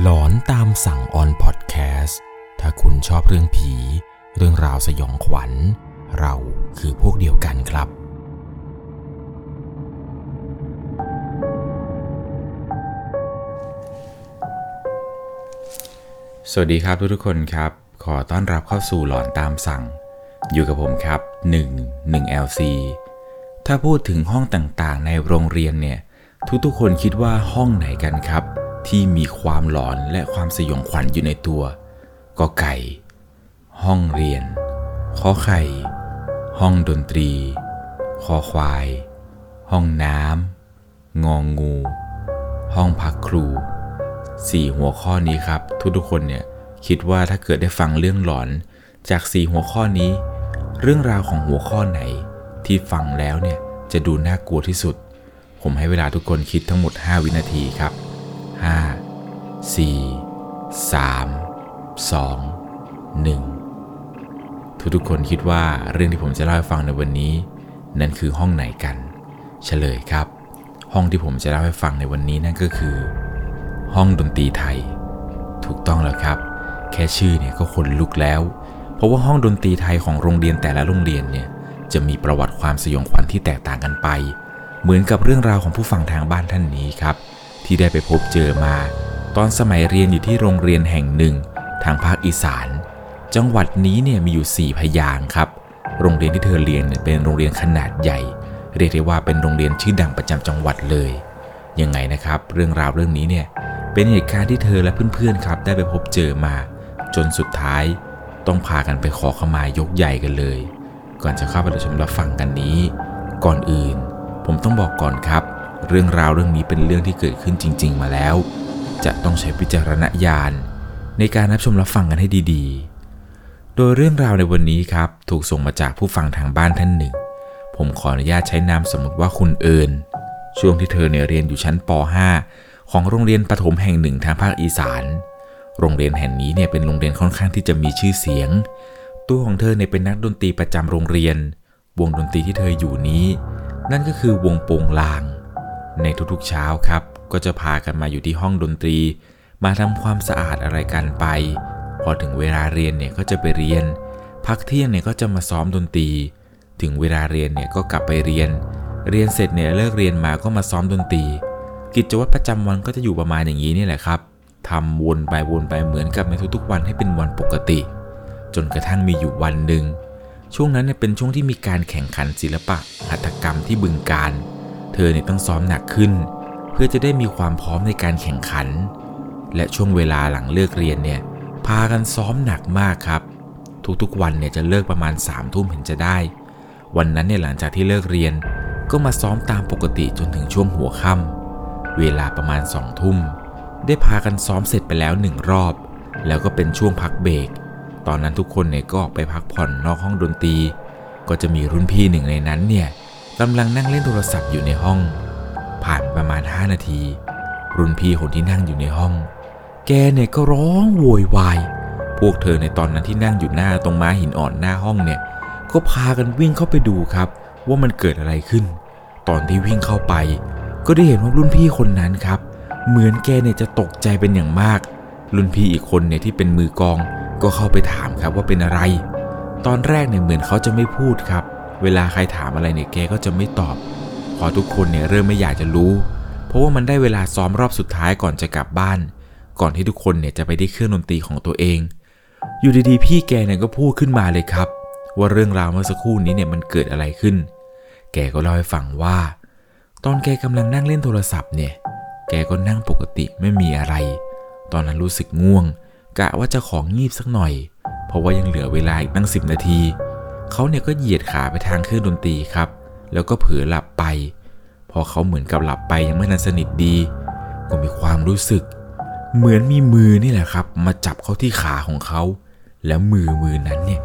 หลอนตามสั่งออนพอดแคสต์ถ้าคุณชอบเรื่องผี เรื่องราวสยองขวัญ เราคือพวกเดียวกันครับ สวัสดีครับทุกๆคนครับ ขอต้อนรับเข้าสู่หลอนตามสั่ง อยู่กับผมครับ 1 1 LC ถ้าพูดถึงห้องต่างๆ ในโรงเรียนเนี่ย ทุกๆคนคิดว่าห้องไหนกันครับ ที่มีความหลอนและความสยองขวัญอยู่ในตัวก็ไก่ ห้องเรียนขอไข่ ห้องดนตรี คอควาย ห้องน้ำงองงู ห้องพักครูสี่หัวข้อนี้ครับ ทุกๆคนเนี่ยคิดว่าถ้าเกิดได้ฟังเรื่องหลอนจากสี่หัวข้อนี้ เรื่องราวของหัวข้อไหน ที่ฟังแล้วเนี่ยจะดูน่ากลัวที่สุด ผมให้เวลาทุกคนคิดทั้งหมด 5 วินาทีครับ 5 4 3 2 1 ทุกๆคนคิดว่าเรื่องที่ผมจะเล่าให้ฟังในวันนี้ นั่นคือห้องไหนกัน เฉลยครับ ห้องที่ผมจะเล่าให้ฟังในวันนี้นั่นก็คือ ห้องดนตรีไทย ถูกต้องแล้วครับ แค่ชื่อเนี่ยก็ขนลุกแล้ว เพราะว่าห้องดนตรีไทยของโรงเรียนแต่ละโรงเรียนเนี่ยจะมีประวัติความสยองขวัญที่แตกต่างกันไป เหมือนกับเรื่องราวของผู้ฟังทางบ้านท่านนี้ครับ ที่ได้ไปพบเจอมา ตอนสมัยเรียนอยู่ที่โรงเรียนแห่งหนึ่ง ทางภาคอีสาน จังหวัดนี้เนี่ยมีอยู่ 4 พยางครับ โรงเรียนที่เธอเรียนเนี่ยเป็นโรงเรียนขนาดใหญ่ เรียกได้ว่าเป็นโรงเรียนชื่อดังประจำจังหวัดเลย ยังไงนะครับ เรื่องราวเรื่องนี้เนี่ยเป็นเหตุการณ์ที่เธอและเพื่อนๆครับ ได้ไปพบเจอมา จนสุดท้าย ต้องพากันไปขอขมายกใหญ่กันเลย ก่อนจะเข้าไปรับชมรับฟังกันนี้ ก่อนอื่น ผมต้องบอกก่อนครับ เรื่องราวเรื่องนี้เป็นเรื่องที่เกิดขึ้นจริง ๆ มาแล้ว จะต้องใช้วิจารณญาณ ในการรับชมรับฟังกันให้ดีๆ โดยเรื่องราวในวันนี้ครับ ถูกส่งมาจากผู้ฟังทางบ้านท่านหนึ่ง ผมขออนุญาตใช้นามสมมติว่าคุณเอิญช่วงที่เธอเนี่ยเรียนอยู่ชั้นป .5 ของโรงเรียนประถมแห่งหนึ่งทางภาคอีสาน โรงเรียนแห่งนี้เนี่ยเป็นโรงเรียนค่อนข้างที่จะมีชื่อเสียง ตัวของเธอเนี่ยเป็นนักดนตรีประจำโรงเรียน วงดนตรีที่เธออยู่นี้ นั่นก็คือวงโปงลาง ในทุกๆเช้าครับ ก็จะพากันมาอยู่ที่ห้องดนตรี มาทำความสะอาดอะไรกันไป พอถึงเวลาเรียนเนี่ยก็จะไปเรียน พักเที่ยงเนี่ยก็จะมาซ้อมดนตรี ถึงเวลาเรียนเนี่ยก็กลับไปเรียน เรียนเสร็จเนี่ยเลิกเรียนมาก็มาซ้อมดนตรี กิจวัตรประจำวันก็จะอยู่ประมาณอย่างนี้นี่แหละครับทำวนไปวนไปเหมือนกับในทุกๆวันให้เป็นวันปกติ จนกระทั่งมีอยู่วันหนึ่งช่วงนั้นเนี่ยเป็นช่วงที่มีการแข่งขันศิลปะหัตถกรรมที่บึงการ เธอเนี่ยต้องซ้อมหนักขึ้น เพื่อจะได้มีความพร้อมในการแข่งขัน และช่วงเวลาหลังเลิกเรียนเนี่ยพากันซ้อมหนักมากครับ ทุกๆวันเนี่ยจะเลิกประมาณ3ามทุ่มเห็นจะได้ วันนั้นเนี่ยหลังจากที่เลิกเรียน ก็มาซ้อมตามปกติจนถึงช่วงหัวค่ำเวลาประมาณสองทุ่มได้พากันซ้อมเสร็จไปแล้วหนึ่งรอบ แล้วก็เป็นช่วงพักเบรกตอนนั้นทุกคนเนี่ยก็ออกไปพักผ่อนนอกห้องดนตรี ก็จะมีรุ่นพี่หนึ่งในนั้นเนี่ย กำลังนั่งเล่นโทรศัพท์อยู่ในห้อง ผ่านประมาณ 5 นาที รุ่นพี่คนที่นั่งอยู่ในห้อง แกเนี่ยก็ร้องโวยวาย พวกเธอในตอนนั้นที่นั่งอยู่หน้าตรงม้าหินอ่อนหน้าห้องเนี่ย ก็พากันวิ่งเข้าไปดูครับ ว่ามันเกิดอะไรขึ้น ตอนที่วิ่งเข้าไป ก็ได้เห็นว่ารุ่นพี่คนนั้นครับ เหมือนแกเนี่ยจะตกใจเป็นอย่างมาก รุ่นพี่อีกคนเนี่ยที่เป็นมือกอง ก็เข้าไปถามครับว่าเป็นอะไร ตอนแรกเนี่ยเหมือนเขาจะไม่พูดครับ เวลาใครถามอะไรเนี่ยแกก็จะไม่ตอบ พอทุกคนเนี่ยเริ่มไม่อยากจะรู้ เพราะว่ามันได้เวลาซ้อมรอบสุดท้ายก่อนจะกลับบ้าน ก่อนที่ทุกคนเนี่ยจะไปได้เครื่องดนตรีของตัวเอง อยู่ดีๆ พี่แกเนี่ยก็พูดขึ้นมาเลยครับ ว่าเรื่องราวเมื่อสักครู่นี้เนี่ยมันเกิดอะไรขึ้น แกก็เล่าให้ฟังว่า ตอนแกกำลังนั่งเล่นโทรศัพท์เนี่ย แกก็นั่งปกติไม่มีอะไร ตอนนั้นรู้สึกง่วง กะว่าจะของงีบสักหน่อย เพราะว่ายังเหลือเวลาอีกตั้งสิบนาที เขาเนี่ยก็เหยียดขาไปทางเครื่องดนตรีครับ แล้วก็เผลอหลับไป พอเขาเหมือนกับหลับไปยังไม่ทันสนิทดี ก็มีความรู้สึก เหมือนมีมือนี่แหละครับ มาจับเขาที่ขาของเขา แล้วมือมือนั้นเนี่ย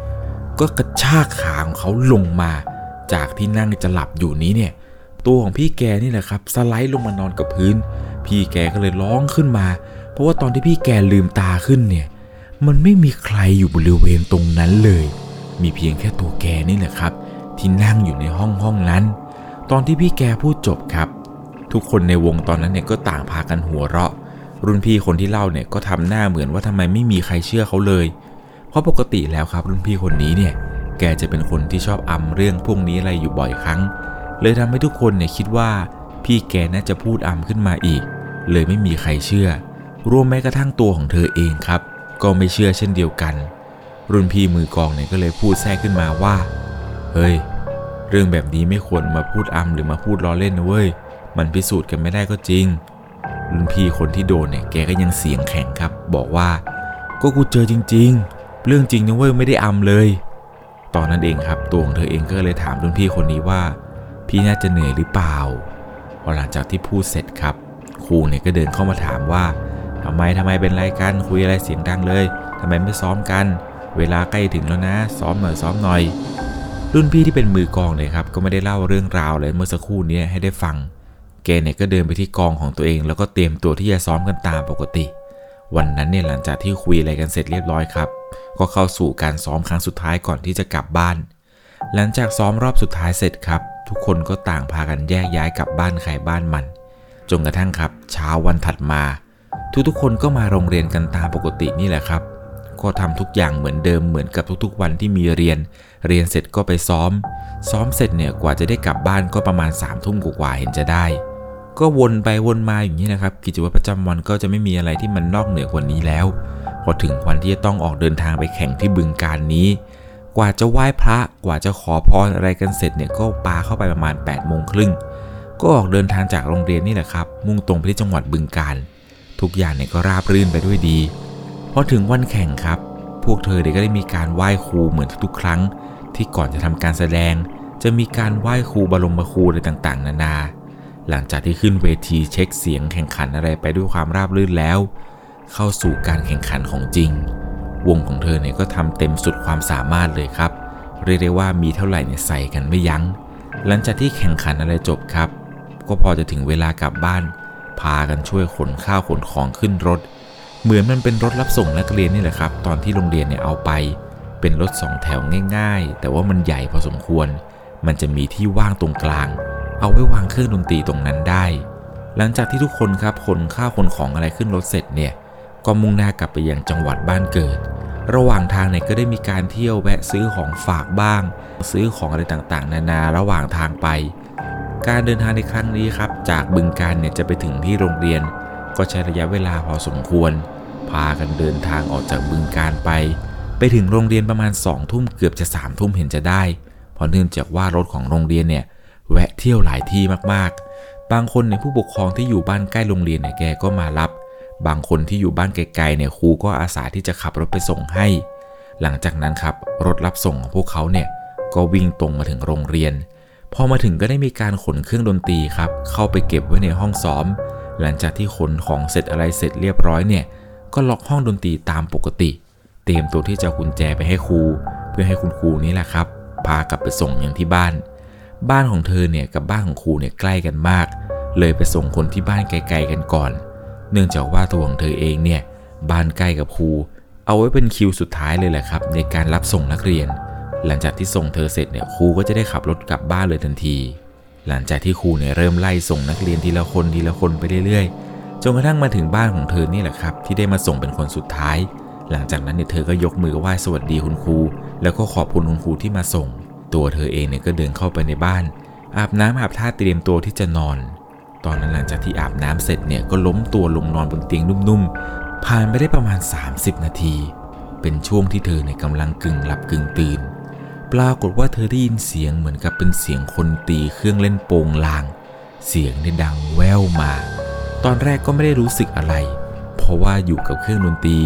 ก็กระชากขาของเขาลงมา จากที่นั่งจะหลับอยู่นี้เนี่ย ตัวของพี่แกนี่แหละครับสไลด์ลงมานอนกับพื้น พี่แกก็เลยร้องขึ้นมา เพราะว่าตอนที่พี่แกลืมตาขึ้นเนี่ย มันไม่มีใครอยู่บริเวณตรงนั้นเลย มีเพียงแค่ตัวแกนี่แหละครับ ที่นั่งอยู่ในห้องห้องนั้น ตอนที่พี่แกพูดจบครับ ทุกคนในวงตอนนั้นเนี่ยก็ต่างพากันหัวเราะ รุ่นพี่คนที่เล่าเนี่ยก็ทำหน้าเหมือนว่าทำไมไม่มีใครเชื่อเขาเลย เพราะปกติแล้วครับรุ่นพี่คนนี้เนี่ย แกจะเป็นคนที่ชอบอำเรื่องพวกนี้อะไรอยู่บ่อยครั้ง เลยทำให้ทุกคนเนี่ยคิดว่า พี่แกน่าจะพูดอำขึ้นมาอีก เลยไม่มีใครเชื่อ รวมแม้กระทั่งตัวของเธอเองครับ ก็ไม่เชื่อเช่นเดียวกัน รุ่นพี่มือกองเนี่ยก็เลยพูดแทรกขึ้นมาว่า เฮ้ย เรื่องแบบนี้ไม่ควรมาพูดอำหรือมาพูดล้อเล่นนะเว้ย มันพิสูจน์กันไม่ได้ก็จริง รุ่นพี่คนที่โดนเนี่ยแกก็ยังเสียงแข็งครับ บอกว่า ก็กูเจอจริง ๆ เรื่องจริงนะเว้ยไม่ได้อำเลย ตอนนั้นเองครับตัวของเธอเองก็เลยถามรุ่นพี่คนนี้ว่า พี่น่าจะเหนื่อยหรือเปล่าพอหลังจากที่พูดเสร็จครับ ครูเนี่ยก็เดินเข้ามาถามว่าทำไมทำไมเป็นไรกันคุยอะไรเสียงดังเลยทำไมไม่ซ้อมกัน เวลาใกล้ถึงแล้วนะ ซ้อมหน่อยซ้อมหน่อย รุ่นพี่ที่เป็นมือกองเลยครับ ก็ไม่ได้เล่าเรื่องราวเลยเมื่อสักครู่นี้ให้ได้ฟัง แกเนี่ยก็เดินไปที่กองของตัวเอง แล้วก็เตรียมตัวที่จะซ้อมกันตามปกติ วันนั้นเนี่ยหลังจากที่คุยอะไรกันเสร็จเรียบร้อยครับ ก็เข้าสู่การซ้อมครั้งสุดท้ายก่อนที่จะกลับบ้าน หลังจากซ้อมรอบสุดท้ายเสร็จครับ ทุกคนก็ต่างพากันแยกย้ายกลับบ้านใครบ้านมัน จนกระทั่งครับ เช้าวันถัดมา ทุกๆคนก็มาโรงเรียนกันตามปกตินี่แหละครับ ก็ทำทุกอย่างเหมือนเดิมเหมือนกับทุกๆวันที่มีเรียน เรียนเสร็จก็ไปซ้อม ซ้อมเสร็จเนี่ยกว่าจะได้กลับบ้านก็ประมาณ3ามทุ่มกว่าเห็นจะได้ ก็วนไปวนมาอย่างนี้นะครับ กิจวัตรประจำวันก็จะไม่มีอะไรที่มันนอกเหนือกว่านี้แล้ว พอถึงวันที่จะต้องออกเดินทางไปแข่งที่บึงการนี้ กว่าจะไหว้พระกว่าจะขอพรอะไรกันเสร็จเนี่ยก็ปาเข้าไปประมาณ8ปดโมงครึ่งก็ออกเดินทางจากโรงเรียนนี่แหละครับ มุ่งตรงไปที่จังหวัดบึงการ ทุกอย่างเนี่ยก็ราบรื่นไปด้วยดี พอถึงวันแข่งครับ พวกเธอเด็กก็ได้มีการไหว้ครูเหมือนทุกๆครั้ง ที่ก่อนจะทำการแสดง จะมีการไหว้ครูบรมครูอะไรต่างๆ นานา หลังจากที่ขึ้นเวทีเช็คเสียงแข่งขันอะไรไปด้วยความราบรื่นแล้ว เข้าสู่การแข่งขันของจริง วงของเธอเนี่ยก็ทำเต็มสุดความสามารถเลยครับ เรียกได้ว่ามีเท่าไหร่เนี่ยใส่กันไม่ยัง้ง หลังจากที่แข่งขันอะไรจบครับ ก็พอจะถึงเวลากลับบ้าน พากันช่วยขนข้าวขนของขึ้นรถ เหมือนมันเป็นรถรับส่งนักเรียนนี่แหละครับ ตอนที่โรงเรียนเนี่ยเอาไป เป็นรถสองแถวง่าย ๆ แต่ว่ามันใหญ่พอสมควร มันจะมีที่ว่างตรงกลาง เอาไว้วางเครื่องดนตรีตรงนั้นได้ หลังจากที่ทุกคนครับขนข้าวขนของอะไรขึ้นรถเสร็จเนี่ย ก็มุ่งหน้ากลับไปยังจังหวัดบ้านเกิด ระหว่างทางเนี่ยก็ได้มีการเที่ยวแวะซื้อของฝากบ้าง ซื้อของอะไรต่างๆ นานาระหว่างทางไป การเดินทางในครั้งนี้ครับ จากบึงการเนี่ยจะไปถึงที่โรงเรียน ก็ใช้ระยะเวลาพอสมควร พากันเดินทางออกจากบึงการไป ไปถึงโรงเรียนประมาณ2องทุ่มเกือบจะ3ามทุ่มเห็นจะได้ เพราะเนื่องจากว่ารถของโรงเรียนเนี่ยแวะเที่ยวหลายที่มากๆ บางคนในยผู้ปกครองที่อยู่บ้านใกล้โรงเรียนเนี่ยแกก็มารับ บางคนที่อยู่บ้านไกลๆเนี่ยครูก็อาสาที่จะขับรถไปส่งให้ หลังจากนั้นครับรถรับส่งของพวกเขาเนี่ยก็วิ่งตรงมาถึงโรงเรียน พอมาถึงก็ได้มีการขนเครื่องดนตรีครับเข้าไปเก็บไว้ในห้องซ้อม หลังจากที่ขนของเสร็จอะไรเสร็จเรียบร้อยเนี่ย ก็ล็อกห้องดนตรีตามปกติ เตรียมตัวที่จะกุญแจไปให้ครู เพื่อให้คุณครูนี่แหละครับ พากลับไปส่งอย่างที่บ้าน บ้านของเธอเนี่ยกับบ้านของครูเนี่ยใกล้กันมาก เลยไปส่งคนที่บ้านไกลๆกันก่อน เนื่องจากว่าตัวของเธอเองเนี่ยบ้านใกล้กับครู เอาไว้เป็นคิวสุดท้ายเลยแหละครับ ในการรับส่งนักเรียน หลังจากที่ส่งเธอเสร็จเนี่ยครูก็จะได้ขับรถกลับบ้านเลยทันที หลังจากที่ครูเนี่ยเริ่มไล่ส่งนักเรียนทีละคนทีละคนไปเรื่อยๆ จนกระทั่งมาถึงบ้านของเธอนี่แหละครับ ที่ได้มาส่งเป็นคนสุดท้าย หลังจากนั้นเนี่ยเธอก็ยกมือไหว้สวัสดีคุณครู แล้วก็ขอบคุณคุณครูที่มาส่ง ตัวเธอเองเนี่ยก็เดินเข้าไปในบ้าน อาบน้ำอาบท่าเตรียมตัวที่จะนอน ตอนนั้นหลังจากที่อาบน้ำเสร็จเนี่ยก็ล้มตัวลงนอนบนเตียงนุ่มๆ ผ่านไปได้ประมาณ 30 นาที เป็นช่วงที่เธอเนี่ยกำลังกึ่งหลับกึ่งตื่น ปรากฏว่าเธอได้ยินเสียงเหมือนกับเป็นเสียงคนตีเครื่องเล่นโปงลาง เสียงเนี่ยดังแว่วมา ตอนแรกก็ไม่ได้รู้สึกอะไร เพราะว่าอยู่กับเครื่องดนตรี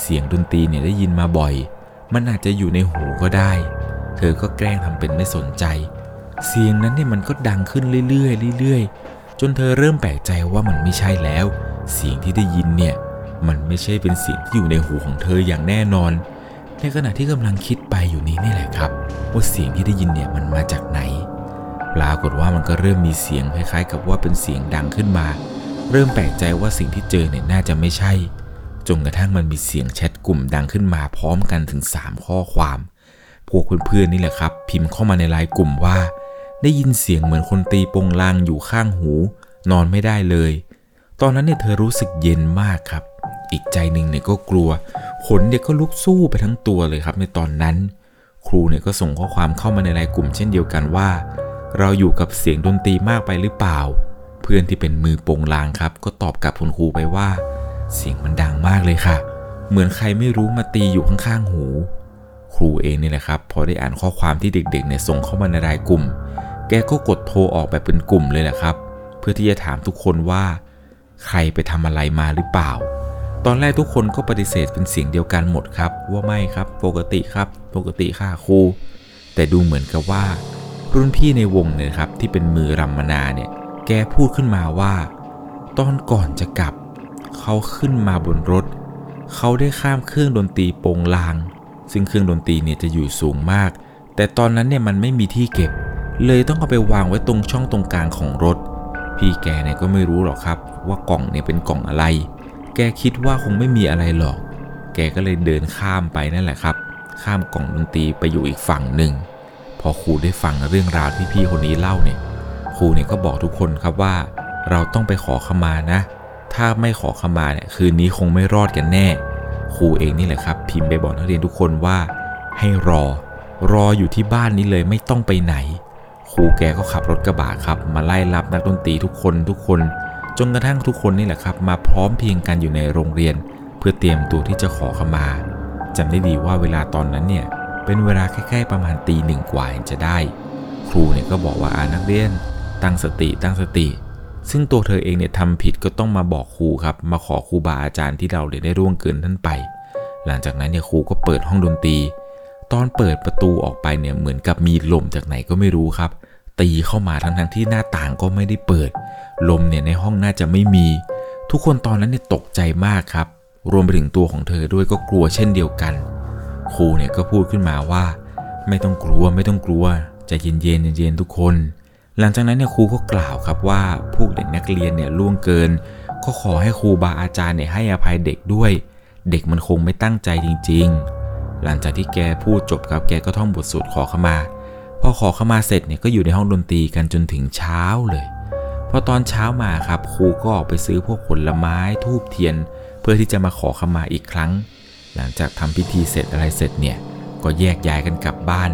เสียงดนตรีเนี่ยได้ยินมาบ่อย มันอาจจะอยู่ในหูก็ได้ เธอก็แกล้งทำเป็นไม่สนใจ เสียงนั้นเนี่ยมันก็ดังขึ้นเรื่อยๆเรื่อยๆ จนเธอเริ่มแปลกใจว่ามันไม่ใช่แล้ว เสียงที่ได้ยินเนี่ยมันไม่ใช่เป็นเสียงที่อยู่ในหูของเธออย่างแน่นอน ในขณะที่กำลังคิดไปอยู่นี้นี่แหละครับว่าเสียงที่ได้ยินเนี่ยมันมาจากไหนปรากฏว่ามันก็เริ่มมีเสียงคล้ายๆ กับว่าเป็นเสียงดังขึ้นมา เริ่มแปลกใจว่าสิ่งที่เจอเนี่ยน่าจะไม่ใช่จนกระทั่งมันมีเสียงแชทกลุ่มดังขึ้นมาพร้อมกันถึง 3 ข้อความ พวกเพื่อนๆนี่แหละครับ พิมพ์เข้ามาในไลน์กลุ่มว่า ได้ยินเสียงเหมือนคนตีปงลางอยู่ข้างหู นอนไม่ได้เลย ตอนนั้นเนี่ยเธอรู้สึกเย็นมากครับ อีกใจหนึ่งเนี่ยก็กลัว ขนเนี่ยก็ลุกสู้ไปทั้งตัวเลยครับในตอนนั้น ครูเนี่ยก็ส่งข้อความเข้ามาในไลน์กลุ่มเช่นเดียวกันว่า เราอยู่กับเสียงดนตรีมากไปหรือเปล่า เพื่อนที่เป็นมือโปงลางครับ ก็ตอบกลับคุณครูไปว่า เสียงมันดังมากเลยค่ะ เหมือนใครไม่รู้มาตีอยู่ข้างๆหู ครูเองนี่แหละครับพอได้อ่านข้อความที่เด็กๆเนี่ยส่งเข้ามาในไลน์กลุ่ม แกก็กดโทรออกแบบเป็นกลุ่มเลยแหละครับ เพื่อที่จะถามทุกคนว่า ใครไปทำอะไรมาหรือเปล่า ตอนแรกทุกคนก็ปฏิเสธเป็นเสียงเดียวกันหมดครับ ว่าไม่ครับปกติครับ ปกติค่ะครู แต่ดูเหมือนกับว่า รุ่นพี่ในวงเนี่ยครับที่เป็นมือรำมนาเนี่ยแกพูดขึ้นมาว่า ตอนก่อนจะกลับ เขาขึ้นมาบนรถ เขาได้ข้ามเครื่องดนตรีโปงลาง ซึ่งเครื่องดนตรีเนี่ยจะอยู่สูงมาก แต่ตอนนั้นเนี่ยมันไม่มีที่เก็บ เลยต้องเอาไปวางไว้ตรงช่องตรงกลางของรถ พี่แกเนี่ยก็ไม่รู้หรอกครับว่ากล่องเนี่ยเป็นกล่องอะไร แกคิดว่าคงไม่มีอะไรหรอก แกก็เลยเดินข้ามไปนั่นแหละครับ ข้ามกล่องดนตรีไปอยู่อีกฝั่งหนึ่ง พอครูได้ฟังเรื่องราวที่พี่คนนี้เล่าเนี่ย ครูเนี่ยก็บอกทุกคนครับว่า เราต้องไปขอขมานะ ถ้าไม่ขอขมาเนี่ยคืนนี้คงไม่รอดกันแน่ ครูเองนี่แหละครับ พิมพ์ไปบอกนักเรียนทุกคนว่า ให้รอ รออยู่ที่บ้านนี้เลยไม่ต้องไปไหน ครูแกก็ขับรถกระบะครับ มาไล่รับนักดนตรีทุกคนทุกคน จนกระทั่งทุกคนนี่แหละครับ มาพร้อมเพียงกันอยู่ในโรงเรียน เพื่อเตรียมตัวที่จะขอขมาจำได้ดีว่าเวลาตอนนั้นเนี่ยเป็นเวลาใกล้ๆประมาณตีหนึ่งกว่าจะได้ ครูเนี่ยก็บอกว่าอานักเรียน ตั้งสติตั้งสติ ซึ่งตัวเธอเองเนี่ยทำผิดก็ต้องมาบอกครูครับ มาขอครูบาอาจารย์ที่เราเนี่ยได้ร่วงเกินท่านไป หลังจากนั้นเนี่ยครูก็เปิดห้องดนตรี ตอนเปิดประตูออกไปเนี่ยเหมือนกับมีลมจากไหนก็ไม่รู้ครับ ตีเข้ามาทั้งๆที่หน้าต่างก็ไม่ได้เปิด ลมเนี่ยในห้องน่าจะไม่มี ทุกคนตอนนั้นเนี่ยตกใจมากครับ รวมไปถึงตัวของเธอด้วยก็กลัวเช่นเดียวกัน ครูเนี่ยก็พูดขึ้นมาว่า ไม่ต้องกลัวไม่ต้องกลัวใจเย็นเย็นๆเย็นๆทุกคน หลังจากนั้นเนี่ยครูก็กล่าวครับว่าพวกเด็กนักเรียนเนี่ยล่วงเกิน ก็ขอให้ครูบาอาจารย์เนี่ยให้อภัยเด็กด้วย เด็กมันคงไม่ตั้งใจจริง ๆ หลังจากที่แกพูดจบครับแกก็ท่องบทสวดขอขมาพอขอขมาเสร็จเนี่ยก็อยู่ในห้องดนตรีกันจนถึงเช้าเลย พอตอนเช้ามาครับครูก็ออกไปซื้อพวกผลไม้ทูบเทียน เพื่อที่จะมาขอขมาอีกครั้ง หลังจากทำพิธีเสร็จอะไรเสร็จเนี่ยก็แยกย้ายกันกลับบ้าน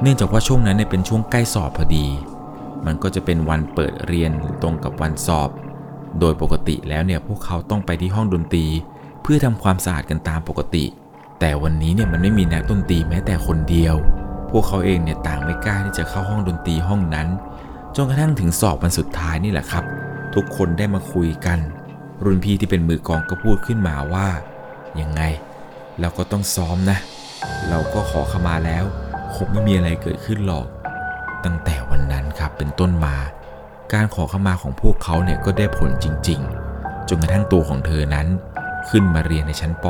เนื่องจากว่าช่วงนั้นเนี่ยเป็นช่วงใกล้สอบพอดี มันก็จะเป็นวันเปิดเรียนตรงกับวันสอบ โดยปกติแล้วเนี่ยพวกเขาต้องไปที่ห้องดนตรี เพื่อทำความสะอาดกันตามปกติ แต่วันนี้เนี่ยมันไม่มีนักดนตรีแม้แต่คนเดียว พวกเขาเองเนี่ยต่างไม่กล้าที่จะเข้าห้องดนตรีห้องนั้น จนกระทั่งถึงสอบวันสุดท้ายนี่แหละครับ ทุกคนได้มาคุยกัน รุ่นพี่ที่เป็นมือกองก็พูดขึ้นมาว่า ยังไง เราก็ต้องซ้อมนะ เราก็ขอขมาแล้วคงไม่มีอะไรเกิดขึ้นหรอก ตั้งแต่วันนั้นครับเป็นต้นมา การขอขมาของพวกเขาเนี่ยก็ได้ผลจริง ๆ จนกระทั่งตัวของเธอนั้น ขึ้นมาเรียนในชั้นป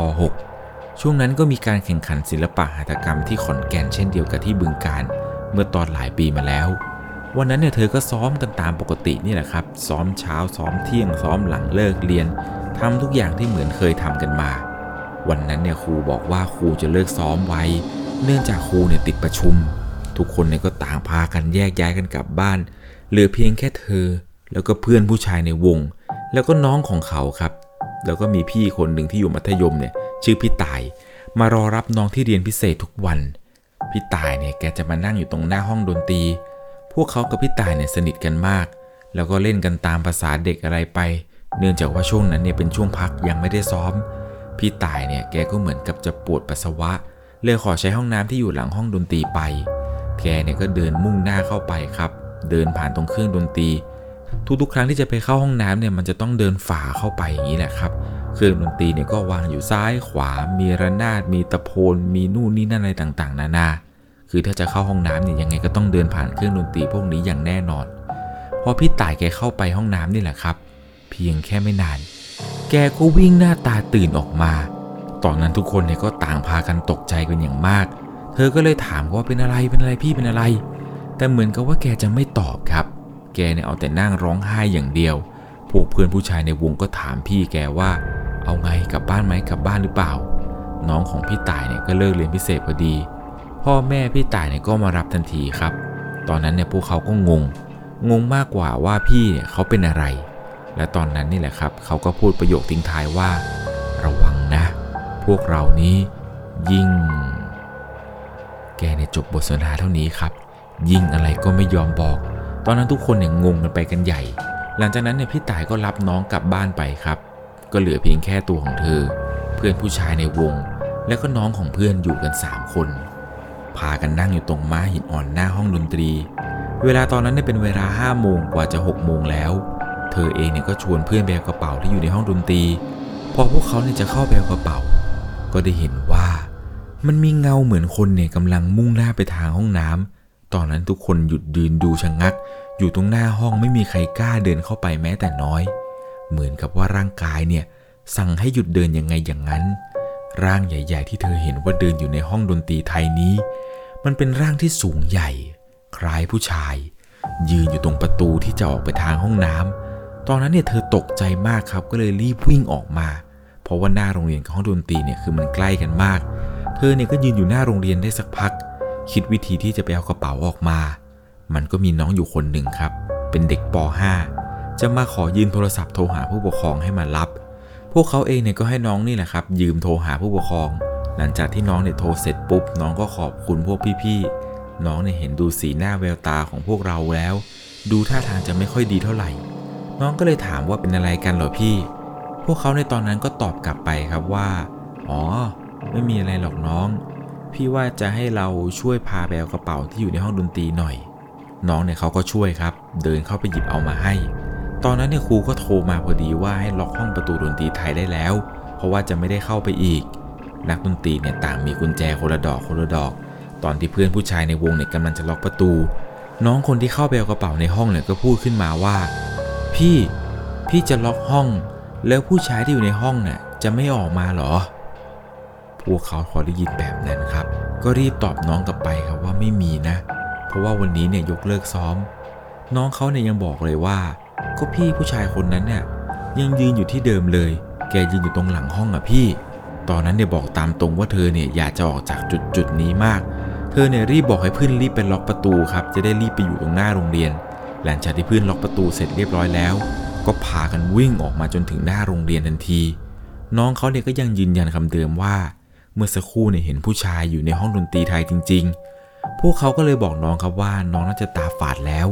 .6 ช่วงนั้นก็มีการแข่งขันศิลปะหัตถกรรมที่ขอนแก่นเช่นเดียวกับที่บึงการ เมื่อตอนหลายปีมาแล้ว วันนั้นเนี่ยเธอก็ซ้อมกันตามปกตินี่แหละครับ ซ้อมเช้าซ้อมเที่ยงซ้อมหลังเลิกเรียนทำทุกอย่างที่เหมือนเคยทำกันมา วันนั้นเนี่ยครูบอกว่าครูจะเลิกซ้อมไวเนื่องจากครูเนี่ยติดประชุม ทุกคนเนี่ยก็ต่างพากันแยกย้ายกันกลับบ้าน เหลือเพียงแค่เธอ แล้วก็เพื่อนผู้ชายในวง แล้วก็น้องของเขาครับ แล้วก็มีพี่คนหนึ่งที่อยู่มัธยมเนี่ยชื่อพี่ตาย มารอรับน้องที่เรียนพิเศษทุกวัน พี่ตายเนี่ยแกจะมานั่งอยู่ตรงหน้าห้องดนตรี พวกเขากับพี่ตายเนี่ยสนิทกันมาก แล้วก็เล่นกันตามภาษาเด็กอะไรไป เนื่องจากว่าช่วงนั้นเนี่ยเป็นช่วงพักยังไม่ได้ซ้อม พี่ตายเนี่ยแกก็เหมือนกับจะปวดปัสสาวะ เลยขอใช้ห้องน้ำที่อยู่หลังห้องดนตรีไป แกเนี่ยก็เดินมุ่งหน้าเข้าไปครับ เดินผ่านตรงเครื่องดนตรี ทุกๆ ครั้งที่จะไปเข้าห้องน้ำเนี่ยมันจะต้องเดินฝ่าเข้าไปอย่างนี้แหละครับ เครื่องดนตรีเนี่ยก็วางอยู่ซ้ายขวา มีระนาด มีตะโพน มีนู่นนี่นั่นอะไรต่างๆ นานา คือถ้าจะเข้าห้องน้ำเนี่ยยังไงก็ต้องเดินผ่านเครื่องดนตรีพวกนี้อย่างแน่นอน พอพี่ต่ายแกเข้าไปห้องน้ำนี่แหละครับ เพียงแค่ไม่นาน แกก็วิ่งหน้าตาตื่นออกมา ตอนนั้นทุกคนเนี่ยก็ต่างพากันตกใจกันอย่างมาก เธอก็เลยถามว่าเป็นอะไรเป็นอะไรพี่เป็นอะไร แต่เหมือนกับว่าแกจะไม่ตอบครับ แกเนี่ยเอาแต่นั่งร้องไห้อย่างเดียวพวกเพื่อนผู้ชายในวงก็ถามพี่แกว่า เอาไงกลับบ้านไหมกลับบ้านหรือเปล่า น้องของพี่ต่ายเนี่ยก็เลิกเรียนพิเศษพอดี พ่อแม่พี่ต่ายเนี่ยก็มารับทันทีครับ ตอนนั้นเนี่ยพวกเขาก็งง งงมากกว่าว่าพี่เนี่ยเขาเป็นอะไร และตอนนั้นนี่แหละครับ เขาก็พูดประโยคทิ้งท้ายว่า ระวังนะ พวกเรานี้ยิ่ง แกเนี่ยจบบทสนทนาเท่านี้ครับ ยิ่งอะไรก็ไม่ยอมบอก ตอนนั้นทุกคนเนี่ยงงกันไปกันใหญ่ หลังจากนั้นเนี่ยพี่ต่ายก็รับน้องกลับบ้านไปครับ ก็เหลือเพียงแค่ตัวของเธอ เพื่อนผู้ชายในวง และก็น้องของเพื่อนอยู่กัน 3 คน พากันนั่งอยู่ตรงม้าหินอ่อนหน้าห้องดนตรี เวลาตอนนั้นเนี่ยเป็นเวลา5้าโมงกว่าจะ6กโมงแล้ว เธอเองเนี่ยก็ชวนเพื่อนไปเอากระเป๋าที่อยู่ในห้องดนตรี พอพวกเขาเนี่ยจะเข้าไปเอากระเป๋า ก็ได้เห็นว่ามันมีเงาเหมือนคนเนี่ยกำลังมุ่งหน้าไปทางห้องน้ำตอนนั้นทุกคนหยุดยืนดูชะงงัก อยู่ตรงหน้าห้องไม่มีใครกล้าเดินเข้าไปแม้แต่น้อย เหมือนกับว่าร่างกายเนี่ยสั่งให้หยุดเดินยังไงอย่างนั้น ร่างใหญ่ ๆ ที่เธอเห็นว่าเดินอยู่ในห้องดนตรีไทยนี้ มันเป็นร่างที่สูงใหญ่ คล้ายผู้ชาย ยืนอยู่ตรงประตูที่จะออกไปทางห้องน้ำตอนนั้นเนี่ยเธอตกใจมากครับก็เลยรีบวิ่งออกมา เพราะว่าหน้าโรงเรียนกับห้องดนตรีเนี่ยคือมันใกล้กันมาก เธอเนี่ยก็ยืนอยู่หน้าโรงเรียนได้สักพัก คิดวิธีที่จะไปเอากระเป๋าออกมา มันก็มีน้องอยู่คนหนึ่งครับ เป็นเด็กป .5 จะมาขอยืมโทรศัพท์โทรหาผู้ปกครองให้มารับ พวกเขาเองเนี่ยก็ให้น้องนี่แหละครับยืมโทรหาผู้ปกครอง หลังจากที่น้องเนี่ยโทรเสร็จปุ๊บ น้องก็ขอบคุณพวกพี่ๆ น้องเนี่ยเห็นดูสีหน้าแววตาของพวกเราแล้ว ดูท่าทางจะไม่ค่อยดีเท่าไหร่ น้องก็เลยถามว่าเป็นอะไรกันเหรอพี่ พวกเขาในตอนนั้นก็ตอบกลับไปครับว่า อ๋อ ไม่มีอะไรหรอกน้อง พี่ว่าจะให้เราช่วยพาไปเอากระเป๋าที่อยู่ในห้องดนตรีหน่อย น้องเนี่ยเขาก็ช่วยครับ เดินเข้าไปหยิบเอามาให้ ตอนนั้นเนี่ยครูก็โทรมาพอดีว่าให้ล็อกห้องประตูดนตรีไทยได้แล้ว เพราะว่าจะไม่ได้เข้าไปอีก นักดนตรีเนี่ยต่างมีกุญแจคนละดอกคนละดอก ตอนที่เพื่อนผู้ชายในวงเนี่ยกำลังจะล็อกประตู น้องคนที่เข้าไปเอากระเป๋าในห้องเนี่ยก็พูดขึ้นมาว่า พี่พี่จะล็อกห้อง แล้วผู้ชายที่อยู่ในห้องเนี่ยจะไม่ออกมาหรอ พวกเขาพอได้ยินแบบนั้นครับ ก็รีบตอบน้องกลับไปครับว่าไม่มีนะ เพราะว่าวันนี้เนี่ยยกเลิกซ้อม น้องเขาเนี่ยยังบอกเลยว่า ก็พี่ผู้ชายคนนั้นเนี่ยยังยืนอยู่ที่เดิมเลย แกยืนอยู่ตรงหลังห้องอะพี่ ตอนนั้นเนี่ยบอกตามตรงว่าเธอเนี่ยอยากจะออกจากจุดจุดนี้มาก เธอเนี่ยรีบบอกให้เพื่อนรีบไปล็อกประตูครับจะได้รีบไปอยู่ตรงหน้าโรงเรียน หลังจากที่เพื่อนล็อกประตูเสร็จเรียบร้อยแล้ว ก็พากันวิ่งออกมาจนถึงหน้าโรงเรียนทันที น้องเขาเนี่ยก็ยังยืนยันคำเดิมว่า เมื่อสักครู่เนี่ยเห็นผู้ชายอยู่ในห้องดนตรีไทยจริง ๆ พวกเขาก็เลยบอกน้องครับว่าน้องน่าจะตาฝาดแล้ว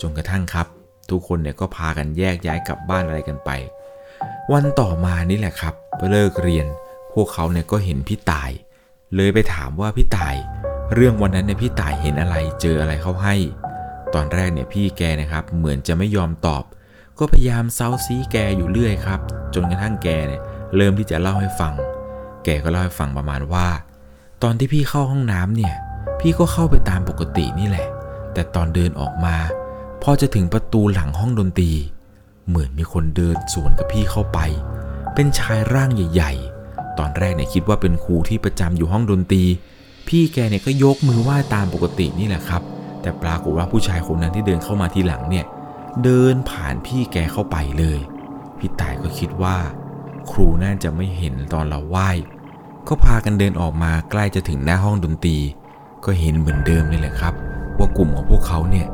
จนกระทั่งครับ ทุกคนเนี่ยก็พากันแยกย้ายกลับบ้านอะไรกันไป วันต่อมานี่แหละครับเลิกเรียน พวกเขาเนี่ยก็เห็นพี่ตาย เลยไปถามว่าพี่ตาย เรื่องวันนั้นเนี่ยพี่ตายเห็นอะไรเจออะไรเข้าให้ ตอนแรกเนี่ยพี่แกนะครับ เหมือนจะไม่ยอมตอบ ก็พยายามเซาซีแกอยู่เรื่อยครับ จนกระทั่งแกเนี่ยเริ่มที่จะเล่าให้ฟัง แกก็เล่าให้ฟังประมาณว่า ตอนที่พี่เข้าห้องน้ำเนี่ย พี่ก็เข้าไปตามปกตินี่แหละ แต่ตอนเดินออกมา พอจะถึงประตูหลังห้องดนตรี เหมือนมีคนเดินสวนกับพี่เข้าไป เป็นชายร่างใหญ่ ๆ ตอนแรกเนี่ยคิดว่าเป็นครูที่ประจำอยู่ห้องดนตรี พี่แกเนี่ยก็ยกมือไหว้ตามปกตินี่แหละครับ แต่ปรากฏว่าผู้ชายคนนั้นที่เดินเข้ามาทีหลังเนี่ยเดินผ่านพี่แกเข้าไปเลย พี่ต่ายก็คิดว่า ครูน่าจะไม่เห็นตอนเราไหว้ ก็พากันเดินออกมาใกล้จะถึงหน้าห้องดนตรี ก็เห็นเหมือนเดิมนี่แหละครับ ว่ากลุ่มของพวกเขาเนี่ย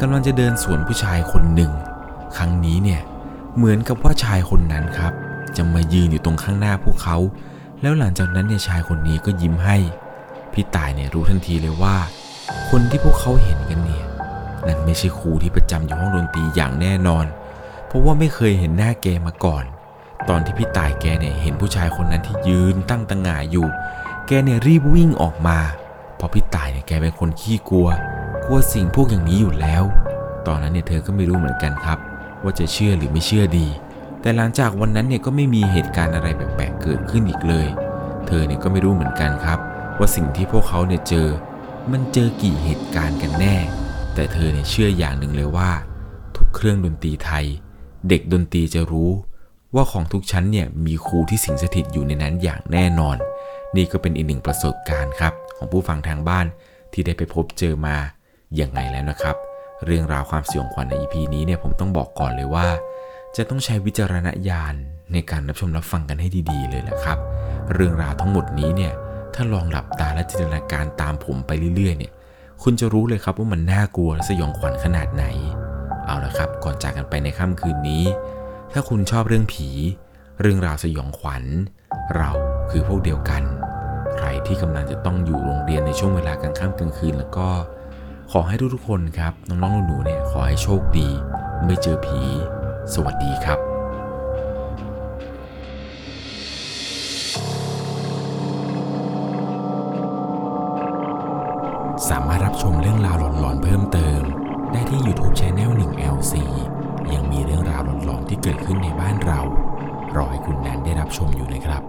กำลังจะเดินสวนผู้ชายคนหนึ่ง ครั้งนี้เนี่ยเหมือนกับว่าชายคนนั้นครับ จะมายืนอยู่ตรงข้างหน้าพวกเขา แล้วหลังจากนั้นเนี่ยชายคนนี้ก็ยิ้มให้พี่ตายเนี่ยรู้ทันทีเลยว่า คนที่พวกเขาเห็นกันเนี่ย นั่นไม่ใช่ครูที่ประจำอยู่ห้องดนตรีอย่างแน่นอน เพราะว่าไม่เคยเห็นหน้าแกมาก่อน ตอนที่พี่ตายแกเนี่ยเห็นผู้ชายคนนั้นที่ยืนตั้งตะหง่ายอยู่ แกเนี่ยรีบวิ่งออกมา เพราะพี่ตายเนี่ยแกเป็นคนขี้กลัว กลัวสิ่งพวกอย่างนี้อยู่แล้ว ตอนนั้นเนี่ยเธอก็ไม่รู้เหมือนกันครับ ว่าจะเชื่อหรือไม่เชื่อดี แต่หลังจากวันนั้นเนี่ยก็ไม่มีเหตุการณ์อะไรแปลกๆเกิดขึ้นอีกเลย เธอเนี่ยก็ไม่รู้เหมือนกันครับ ว่าสิ่งที่พวกเขาเนี่ยเจอ มันเจอกี่เหตุการณ์กันแน่ แต่เธอเนี่ยเชื่ออย่างหนึ่งเลยว่า ทุกเครื่องดนตรีไทย เด็กดนตรีจะรู้ ว่าของทุกชั้นเนี่ยมีครูที่สิงสถิตอยู่ในนั้นอย่างแน่นอน นี่ก็เป็นอีกหนึ่งประสบการณ์ครับของผู้ฟังทางบ้านที่ได้ไปพบเจอมา ย่างไงแล้วนะครับ เรื่องราวความสยองขวัญใน EP นี้เนี่ยผมต้องบอกก่อนเลยว่า จะต้องใช้วิจารณญาณในการรับชมรับฟังกันให้ดีๆ เลยแหละครับ เรื่องราวทั้งหมดนี้เนี่ยถ้าลองหลับตาและจินตนาการตามผมไปเรื่อยๆเนี่ยคุณจะรู้เลยครับว่ามันน่ากลัวและสยองขวัญขนาดไหน เอาละครับ ก่อนจากกันไปในค่ำคืนนี้ ถ้าคุณชอบเรื่องผี เรื่องราวสยองขวัญ เราคือพวกเดียวกัน ใครที่กำลังจะต้องอยู่โรงเรียนในช่วงเวลากลางค่ำกลางคืนแล้วก็ ขอให้ทุกๆคนครับ น้องๆหนูๆเนี่ยขอให้โชคดี ไม่เจอผี สวัสดีครับสามารถรับชมเรื่องราวหลอนๆเพิ่มเติม ได้ที่ YouTube Channel 1 LC ยังมีเรื่องราวหลอนๆที่เกิดขึ้นในบ้านเรา รอให้คุณแนนได้รับชมอยู่นะครับ